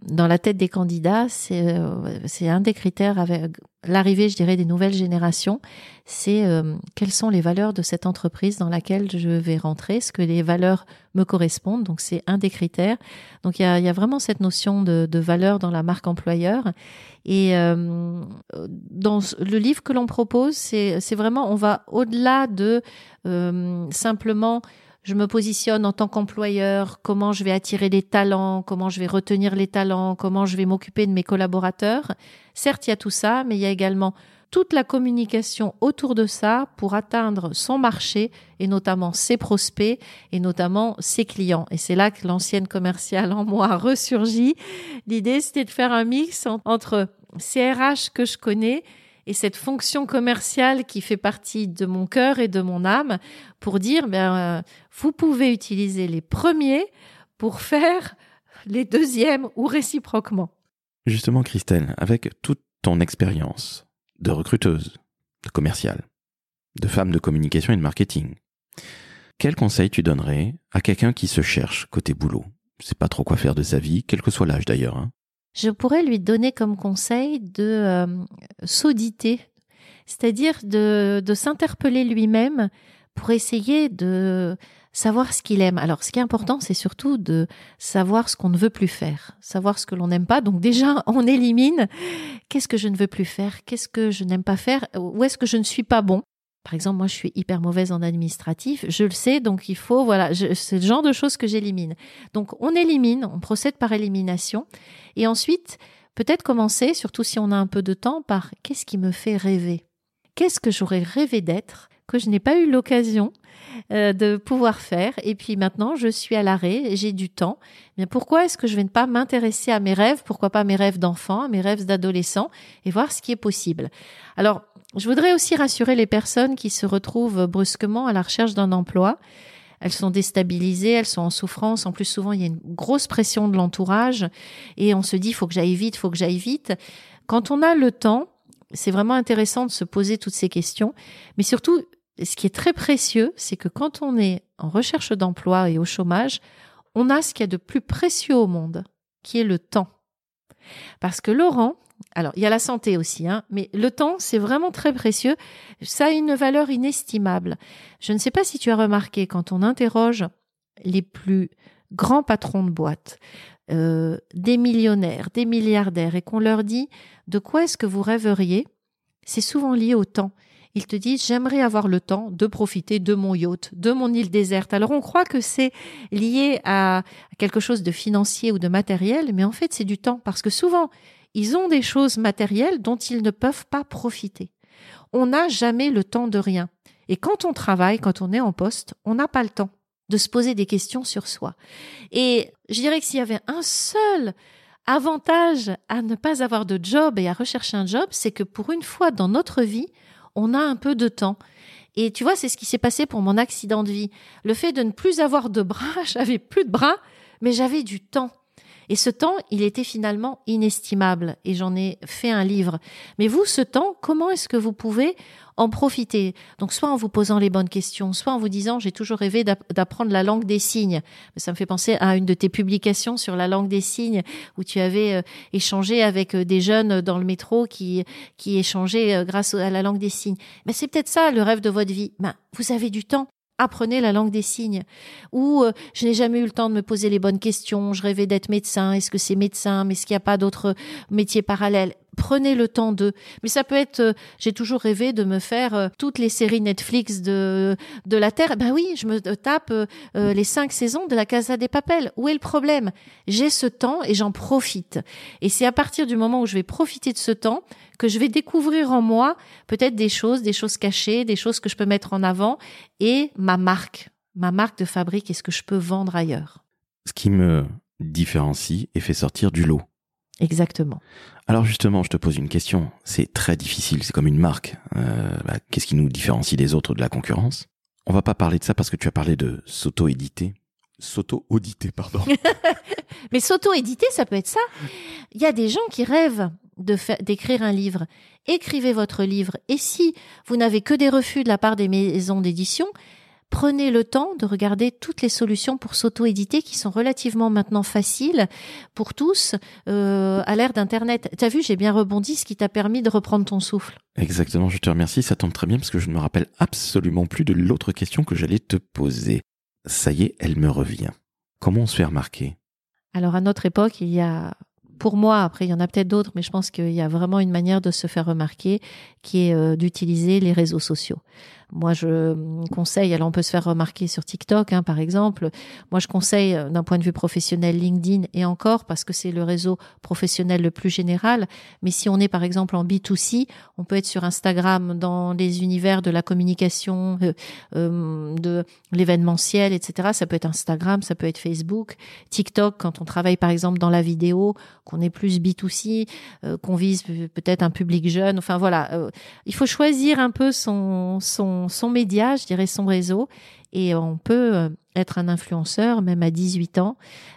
dans la tête des candidats. C'est euh, un des critères avec l'arrivée, je dirais, des nouvelles générations. C'est euh, quelles sont les valeurs de cette entreprise dans laquelle je vais rentrer? Est-ce que les valeurs me correspondent? Donc c'est un des critères. Donc il y a, y a vraiment cette notion de, de valeur dans la marque employeur. Et euh, dans le livre que l'on propose, c'est c'est vraiment on va au-delà de simplement je me positionne en tant qu'employeur, comment je vais attirer les talents, comment je vais retenir les talents, comment je vais m'occuper de mes collaborateurs? Certes, il y a tout ça, mais il y a également toute la communication autour de ça pour atteindre son marché et notamment ses prospects et notamment ses clients. Et c'est là que l'ancienne commerciale en moi ressurgit. L'idée, c'était de faire un mix entre CRH que je connais et cette fonction commerciale qui fait partie de mon cœur et de mon âme pour dire, ben, euh, vous pouvez utiliser les premiers pour faire les deuxièmes ou réciproquement. Justement, Christelle, avec toute ton expérience de recruteuse, de commerciale, de femme de communication et de marketing, quel conseil tu donnerais à quelqu'un qui se cherche côté boulot? Sais pas trop quoi faire de sa vie, quel que soit l'âge d'ailleurs. Hein je pourrais lui donner comme conseil de euh, s'auditer, c'est-à-dire de, de s'interpeller lui-même pour essayer de savoir ce qu'il aime. Alors, ce qui est important, c'est surtout de savoir ce qu'on ne veut plus faire, savoir ce que l'on n'aime pas. Donc déjà, on élimine qu'est-ce que je ne veux plus faire, qu'est-ce que je n'aime pas faire, où est-ce que je ne suis pas bon. Par exemple, moi, je suis hyper mauvaise en administratif. Je le sais, donc il faut, voilà, c'est le genre de choses que j'élimine. Donc, on élimine, on procède par élimination. Et ensuite, peut-être commencer, surtout si on a un peu de temps, par qu'est-ce qui me fait rêver? Qu'est-ce que j'aurais rêvé d'être que je n'ai pas eu l'occasion euh, de pouvoir faire? Et puis maintenant je suis à l'arrêt, j'ai du temps. Mais pourquoi est-ce que je vais ne pas m'intéresser à mes rêves? Pourquoi pas mes rêves d'enfant, mes rêves d'adolescent et voir ce qui est possible? Alors je voudrais aussi rassurer les personnes qui se retrouvent brusquement à la recherche d'un emploi. Elles sont déstabilisées, elles sont en souffrance. En plus, souvent, il y a une grosse pression de l'entourage et on se dit, faut que j'aille vite, faut que j'aille vite. Quand on a le temps, c'est vraiment intéressant de se poser toutes ces questions. Mais surtout, ce qui est très précieux, c'est que quand on est en recherche d'emploi et au chômage, on a ce qu'il y a de plus précieux au monde, qui est le temps. Parce que Laurent, alors, il y a la santé aussi, hein, mais le temps, c'est vraiment très précieux. Ça a une valeur inestimable. Je ne sais pas si tu as remarqué, quand on interroge les plus grands patrons de boîtes, euh, des millionnaires, des milliardaires, et qu'on leur dit de quoi est-ce que vous rêveriez, c'est souvent lié au temps. Ils te disent j'aimerais avoir le temps de profiter de mon yacht, de mon île déserte. Alors on croit que c'est lié à quelque chose de financier ou de matériel, mais en fait c'est du temps parce que souvent ils ont des choses matérielles dont ils ne peuvent pas profiter. On n'a jamais le temps de rien. Et quand on travaille, quand on est en poste, on n'a pas le temps de se poser des questions sur soi. Et je dirais que s'il y avait un seul avantage à ne pas avoir de job et à rechercher un job, c'est que pour une fois dans notre vie, on a un peu de temps. Et tu vois, c'est ce qui s'est passé pour mon accident de vie. Le fait de ne plus avoir de bras, j'avais plus de bras, mais j'avais du temps. Et ce temps, il était finalement inestimable et j'en ai fait un livre. Mais vous, ce temps, comment est-ce que vous pouvez en profiter? Donc soit en vous posant les bonnes questions, soit en vous disant j'ai toujours rêvé d'apprendre la langue des signes. Ça me fait penser à une de tes publications sur la langue des signes où tu avais euh, échangé avec euh, des jeunes dans le métro qui qui échangeaient euh, grâce à la langue des signes. Mais c'est peut-être ça le rêve de votre vie. Ben, vous avez du temps. Apprenez la langue des signes. Ou euh, je n'ai jamais eu le temps de me poser les bonnes questions, je rêvais d'être médecin, est-ce que c'est médecin, mais est-ce qu'il n'y a pas d'autres métiers parallèles? Prenez le temps de. Mais ça peut être. euh, j'ai toujours rêvé de me faire euh, toutes les séries Netflix de de la Terre. Ben oui, je me tape euh, euh, les cinq saisons de la Casa des Papels. Où est le problème? J'ai ce temps et j'en profite. Et c'est à partir du moment où je vais profiter de ce temps que je vais découvrir en moi peut-être des choses, des choses cachées, des choses que je peux mettre en avant et ma marque, ma marque de fabrique et ce que je peux vendre ailleurs. Ce qui me différencie et fait sortir du lot. Exactement. Alors justement, je te pose une question. C'est très difficile, c'est comme une marque. Euh, bah, Qu'est-ce qui nous différencie des autres de la concurrence? On va pas parler de ça parce que tu as parlé de s'auto-éditer. S'auto-auditer, pardon. Mais s'auto-éditer, ça peut être ça. Il y a des gens qui rêvent d'écrire un livre. Écrivez votre livre. Et si vous n'avez que des refus de la part des maisons d'édition, prenez le temps de regarder toutes les solutions pour s'auto-éditer qui sont relativement maintenant faciles pour tous euh, à l'ère d'Internet. T'as vu, j'ai bien rebondi, ce qui t'a permis de reprendre ton souffle. Exactement, je te remercie, ça tombe très bien parce que je ne me rappelle absolument plus de l'autre question que j'allais te poser. Ça y est, elle me revient. Comment on se fait remarquer? Alors à notre époque, il y a, pour moi, après il y en a peut-être d'autres, mais je pense qu'il y a vraiment une manière de se faire remarquer qui est euh, d'utiliser les réseaux sociaux. Moi, je conseille, alors on peut se faire remarquer sur TikTok, hein, par exemple. Moi, je conseille euh, d'un point de vue professionnel LinkedIn et encore parce que c'est le réseau professionnel le plus général. Mais si on est par exemple en B2C, on peut être sur Instagram dans les univers de la communication, euh, euh, de l'événementiel, etc. Ça peut être Instagram, ça peut être Facebook, TikTok quand on travaille par exemple dans la vidéo, qu'on est plus B2C, euh, qu'on vise pe- peut-être un public jeune. Enfin voilà, euh, il faut choisir un peu son, son, son média, je dirais son réseau. Et on peut euh, être un influenceur même à 18 ans,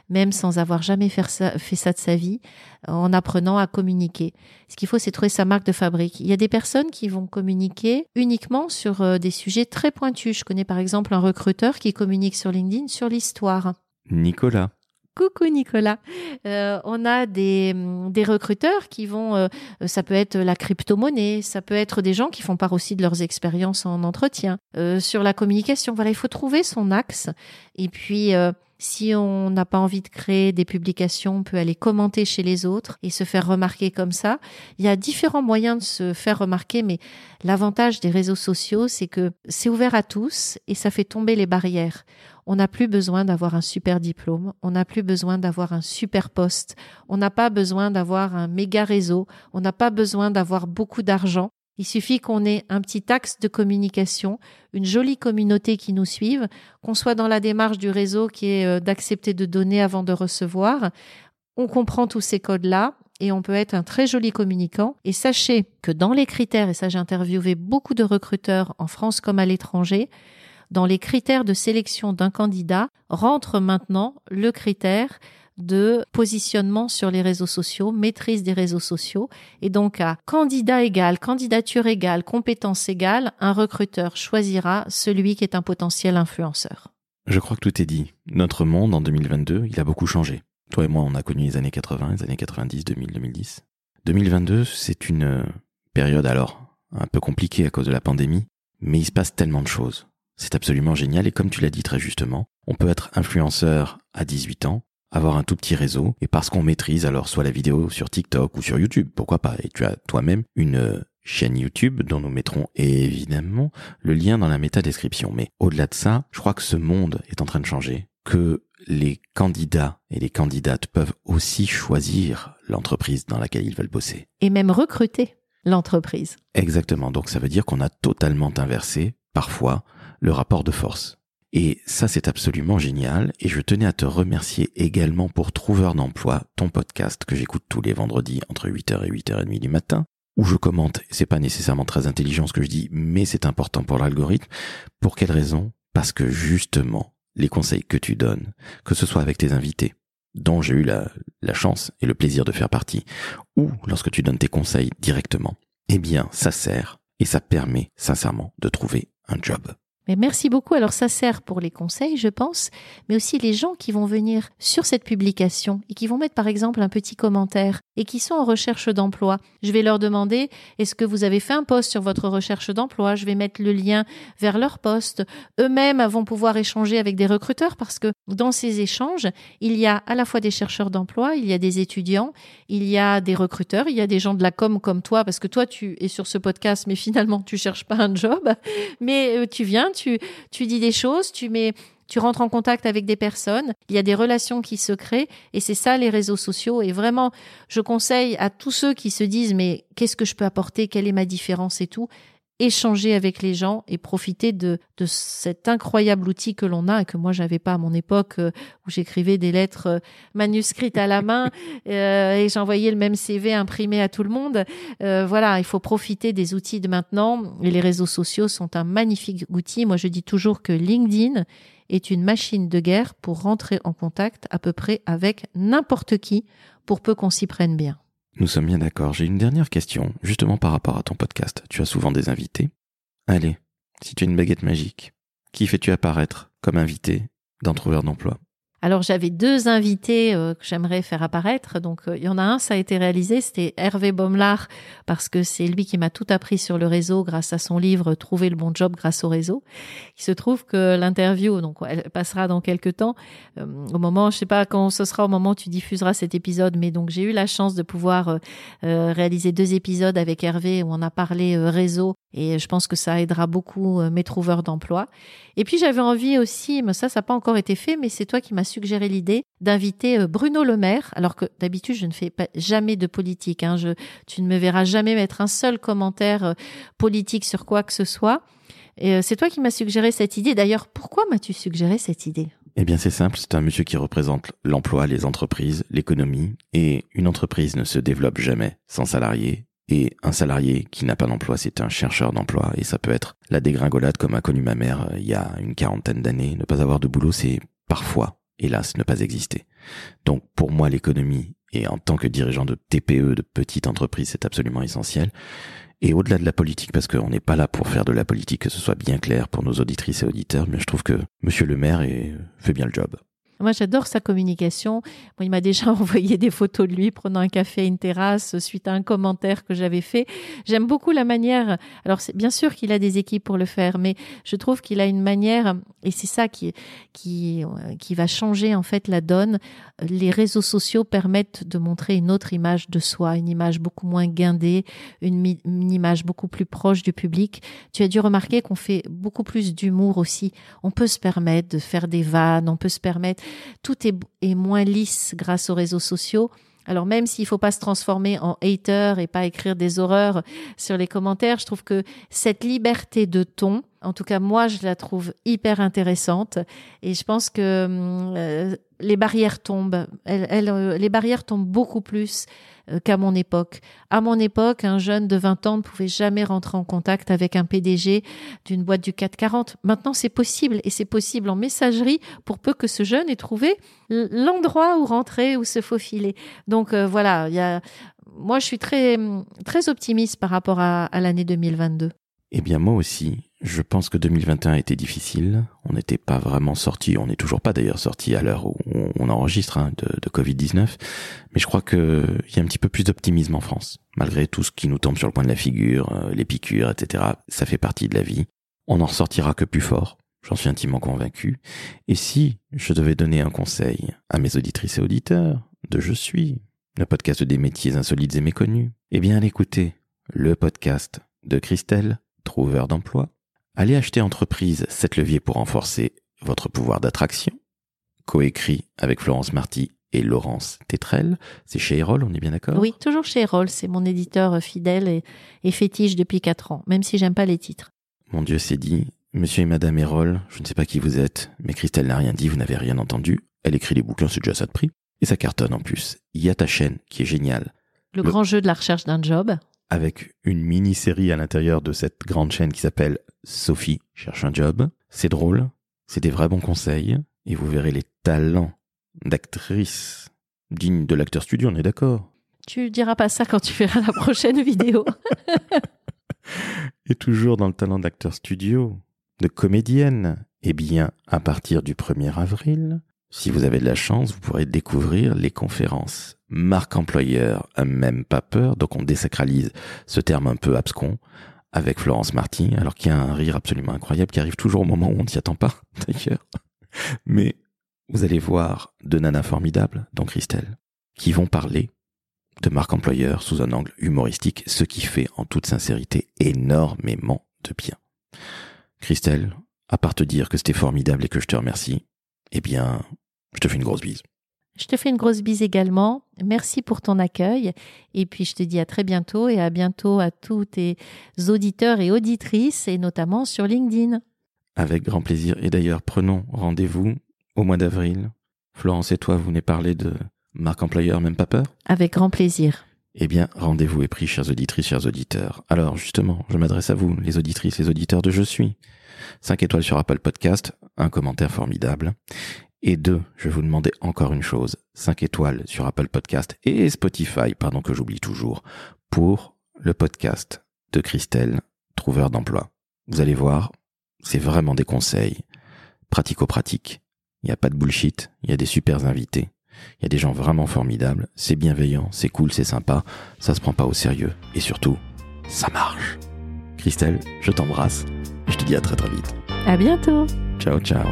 même sans avoir jamais fait ça, fait ça de sa vie, en apprenant à communiquer. Ce qu'il faut, c'est trouver sa marque de fabrique. Il y a des personnes qui vont communiquer uniquement sur euh, des sujets très pointus. Je connais par exemple un recruteur qui communique sur LinkedIn sur l'histoire. Nicolas. Coucou Nicolas. Euh, on a des, des recruteurs qui vont, euh, ça peut être la crypto-monnaie, ça peut être des gens qui font part aussi de leurs expériences en entretien, euh, sur la communication. Voilà, il faut trouver son axe. Et puis, euh, si on n'a pas envie de créer des publications, on peut aller commenter chez les autres et se faire remarquer comme ça. Il y a différents moyens de se faire remarquer, mais l'avantage des réseaux sociaux, c'est que c'est ouvert à tous et ça fait tomber les barrières. On n'a plus besoin d'avoir un super diplôme, on n'a plus besoin d'avoir un super poste, on n'a pas besoin d'avoir un méga réseau, on n'a pas besoin d'avoir beaucoup d'argent. Il suffit qu'on ait un petit axe de communication, une jolie communauté qui nous suive, qu'on soit dans la démarche du réseau qui est euh, d'accepter de donner avant de recevoir. On comprend tous ces codes-là et on peut être un très joli communicant. Et sachez que dans les critères, et ça j'ai interviewé beaucoup de recruteurs en France comme à l'étranger, dans les critères de sélection d'un candidat rentre maintenant le critère de positionnement sur les réseaux sociaux, maîtrise des réseaux sociaux. Et donc, à candidat égal, candidature égale, compétence égale, un recruteur choisira celui qui est un potentiel influenceur. Je crois que tout est dit. Notre monde en 2022, il a beaucoup changé. Toi et moi, on a connu les années 80, les années 90, 2000, 2010. 2022, c'est une euh, période alors un peu compliquée à cause de la pandémie, mais il se passe tellement de choses. C'est absolument génial et comme tu l'as dit très justement, on peut être influenceur à 18 ans, avoir un tout petit réseau et parce qu'on maîtrise alors soit la vidéo sur TikTok ou sur YouTube, pourquoi pas, et tu as toi-même une euh, chaîne YouTube dont nous mettrons évidemment le lien dans la méta-description. Mais au-delà de ça, je crois que ce monde est en train de changer, que les candidats et les candidates peuvent aussi choisir l'entreprise dans laquelle ils veulent bosser. Et même recruter l'entreprise. Exactement, donc ça veut dire qu'on a totalement inversé, parfois, le rapport de force. Et ça, c'est absolument génial. Et je tenais à te remercier également pour Trouveur d'emploi, ton podcast que j'écoute tous les vendredis entre 8h et 8h30 du matin, où je commente. C'est pas nécessairement très intelligent ce que je dis, mais c'est important pour l'algorithme. Pour quelle raison? Parce que justement, les conseils que tu donnes, que ce soit avec tes invités, dont j'ai eu la, la chance et le plaisir de faire partie, ou lorsque tu donnes tes conseils directement, eh bien, ça sert et ça permet sincèrement de trouver un job. Mais merci beaucoup. Alors ça sert pour les conseils, je pense, mais aussi les gens qui vont venir sur cette publication et qui vont mettre par exemple un petit commentaire et qui sont en recherche d'emploi. Je vais leur demander est-ce que vous avez fait un post sur votre recherche d'emploi? Je vais mettre le lien vers leur poste. Eux-mêmes vont pouvoir échanger avec des recruteurs parce que dans ces échanges, il y a à la fois des chercheurs d'emploi, il y a des étudiants, il y a des recruteurs, il y a des gens de la com comme toi parce que toi tu es sur ce podcast mais finalement tu cherches pas un job, mais euh, tu viens tu, dis des choses, tu mets, tu rentres en contact avec des personnes, il y a des relations qui se créent et c'est ça les réseaux sociaux. Et vraiment, je conseille à tous ceux qui se disent mais qu'est-ce que je peux apporter, quelle est ma différence? Et tout, échanger avec les gens et profiter de, de cet incroyable outil que l'on a et que moi j'avais pas à mon époque euh, où j'écrivais des lettres euh, manuscrites à la main euh, et j'envoyais le même CV imprimé à tout le monde. voilà, il faut profiter des outils de maintenant et les réseaux sociaux sont un magnifique outil. Moi je dis toujours que LinkedIn est une machine de guerre pour rentrer en contact à peu près avec n'importe qui pour peu qu'on s'y prenne bien. Nous sommes bien d'accord. J'ai une dernière question, justement par rapport à ton podcast. Tu as souvent des invités. Allez, si tu as une baguette magique, qui fais-tu apparaître comme invité dans Trouveur d'emploi? Alors j'avais deux invités euh, que j'aimerais faire apparaître. Donc euh, il y en a un, ça a été réalisé, c'était Hervé Baumlard, parce que c'est lui qui m'a tout appris sur le réseau grâce à son livre Trouver le bon job grâce au réseau. Il se trouve que l'interview, donc elle passera dans quelques temps, euh, au moment, je sais pas quand ce sera au moment où tu diffuseras cet épisode, mais donc j'ai eu la chance de pouvoir réaliser deux épisodes avec Hervé où on a parlé réseau et je pense que ça aidera beaucoup mes trouveurs d'emploi. Et puis j'avais envie aussi, mais ça, ça n'a pas encore été fait, mais c'est toi qui m'as suggéré l'idée d'inviter euh, Bruno Le Maire, alors que d'habitude je ne fais jamais de politique. Hein. Tu ne me verras jamais mettre un seul commentaire euh, politique sur quoi que ce soit. Et euh, c'est toi qui m'as suggéré cette idée. D'ailleurs, pourquoi m'as-tu suggéré cette idée? Eh bien, c'est simple, c'est un monsieur qui représente l'emploi, les entreprises, l'économie, et une entreprise ne se développe jamais sans salariés, et un salarié qui n'a pas d'emploi, c'est un chercheur d'emploi. Et ça peut être la dégringolade comme a connu ma mère il y a une quarantaine d'années. Ne pas avoir de boulot, c'est parfois, hélas, ne pas exister. Donc pour moi, l'économie, et en tant que dirigeant de TPE, de petite entreprise, c'est absolument essentiel. Et au-delà de la politique, parce qu'on n'est pas là pour faire de la politique, que ce soit bien clair pour nos auditrices et auditeurs, mais je trouve que Monsieur le maire fait bien le job. Moi, j'adore sa communication. il m'a déjà envoyé des photos de lui prenant un café à une terrasse suite à un commentaire que j'avais fait. J'aime beaucoup la manière. Alors, c'est bien sûr qu'il a des équipes pour le faire, mais je trouve qu'il a une manière, et c'est ça qui, qui, qui va changer en fait la donne. Les réseaux sociaux permettent de montrer une autre image de soi, une image beaucoup moins guindée, une image beaucoup plus proche du public. Tu as dû remarquer qu'on fait beaucoup plus d'humour aussi. On peut se permettre de faire des vannes, on peut se permettre tout est, moins lisse grâce aux réseaux sociaux. Alors même s'il faut pas se transformer en hater et pas écrire des horreurs sur les commentaires, je trouve que cette liberté de ton, en tout cas moi je la trouve hyper intéressante et je pense que euh, les barrières tombent, euh, les barrières tombent beaucoup plus euh, qu'à mon époque. À mon époque, un jeune de 20 ans ne pouvait jamais rentrer en contact avec un PDG d'une boîte du 440. Maintenant, c'est possible et c'est possible en messagerie pour peu que ce jeune ait trouvé l'endroit où rentrer, où se faufiler. Donc voilà, moi je suis très très optimiste par rapport à, à l'année 2022. Eh bien moi aussi, je pense que 2021 a été difficile. On n'était pas vraiment sorti, on n'est toujours pas d'ailleurs sorti à l'heure où on enregistre hein, de, de Covid-19. Mais je crois qu'il y a un petit peu plus d'optimisme en France. Malgré tout ce qui nous tombe sur le point de la figure, euh, les piqûres, etc. Ça fait partie de la vie. On n'en ressortira que plus fort. J'en suis intimement convaincu. Et si je devais donner un conseil à mes auditrices et auditeurs de Je suis, le podcast des métiers insolites et méconnus, eh bien écoutez le podcast de Christelle, trouveur d'emploi, Allez acheter Entreprise 7 leviers pour renforcer votre pouvoir d'attraction, coécrit avec Florence Marty et Laurence Tétrel. C'est chez Erol, on est bien d'accord? Oui, toujours chez Erol. C'est mon éditeur fidèle et, fétiche depuis 4 ans, même si j'aime pas les titres. Mon Dieu, c'est dit. Monsieur et Madame Erol, je ne sais pas qui vous êtes, mais Christelle n'a rien dit, vous n'avez rien entendu. Elle écrit les bouquins, c'est déjà ça de prix. Et ça cartonne en plus. Il y a ta chaîne qui est géniale. Le, le... grand jeu de la recherche d'un job. Avec une mini-série à l'intérieur de cette grande chaîne qui s'appelle Sophie cherche un job. C'est drôle, c'est des vrais bons conseils, et vous verrez les talents d'actrice digne de l'acteur studio, on est d'accord Tu diras pas ça quand tu verras la prochaine vidéo. et toujours dans le talent d'acteur studio, de comédienne Eh bien, à partir du 1er avril, si vous avez de la chance, vous pourrez découvrir les conférences marque employeur, même pas peur, donc on désacralise ce terme un peu abscon avec Florence Martin, alors qu'il y a un rire absolument incroyable qui arrive toujours au moment où on ne s'y attend pas, d'ailleurs. Mais vous allez voir deux nanas formidables, dont Christelle, qui vont parler de marque employeur sous un angle humoristique, ce qui fait en toute sincérité énormément de bien. Christelle, à part te dire que c'était formidable et que je te remercie, eh bien, je te fais une grosse bise. Je te fais une grosse bise également. Merci pour ton accueil. Et puis, je te dis à très bientôt et à bientôt à tous tes auditeurs et auditrices, et notamment sur LinkedIn. Avec grand plaisir. Et d'ailleurs, prenons rendez-vous au mois d'avril. Florence et toi, vous venez parler de marque employeur, même pas peur? Avec grand plaisir. Eh bien, rendez-vous est pris, chers auditrices, chers auditeurs. Alors, justement, je m'adresse à vous, les auditrices, les auditeurs de Je suis. 5 étoiles sur Apple Podcast, un commentaire formidable. Et deux, je vais vous demander encore une chose, 5 étoiles sur Apple Podcast et Spotify, pardon que j'oublie toujours, pour le podcast de Christelle, Trouveur d'emploi. Vous allez voir, c'est vraiment des conseils pratico-pratiques. Il n'y a pas de bullshit, il y a des super invités. Il y a des gens vraiment formidables, c'est bienveillant, c'est cool, c'est sympa, ça se prend pas au sérieux et surtout, ça marche. Christelle, je t'embrasse et je te dis à très très vite. À bientôt. Ciao ciao.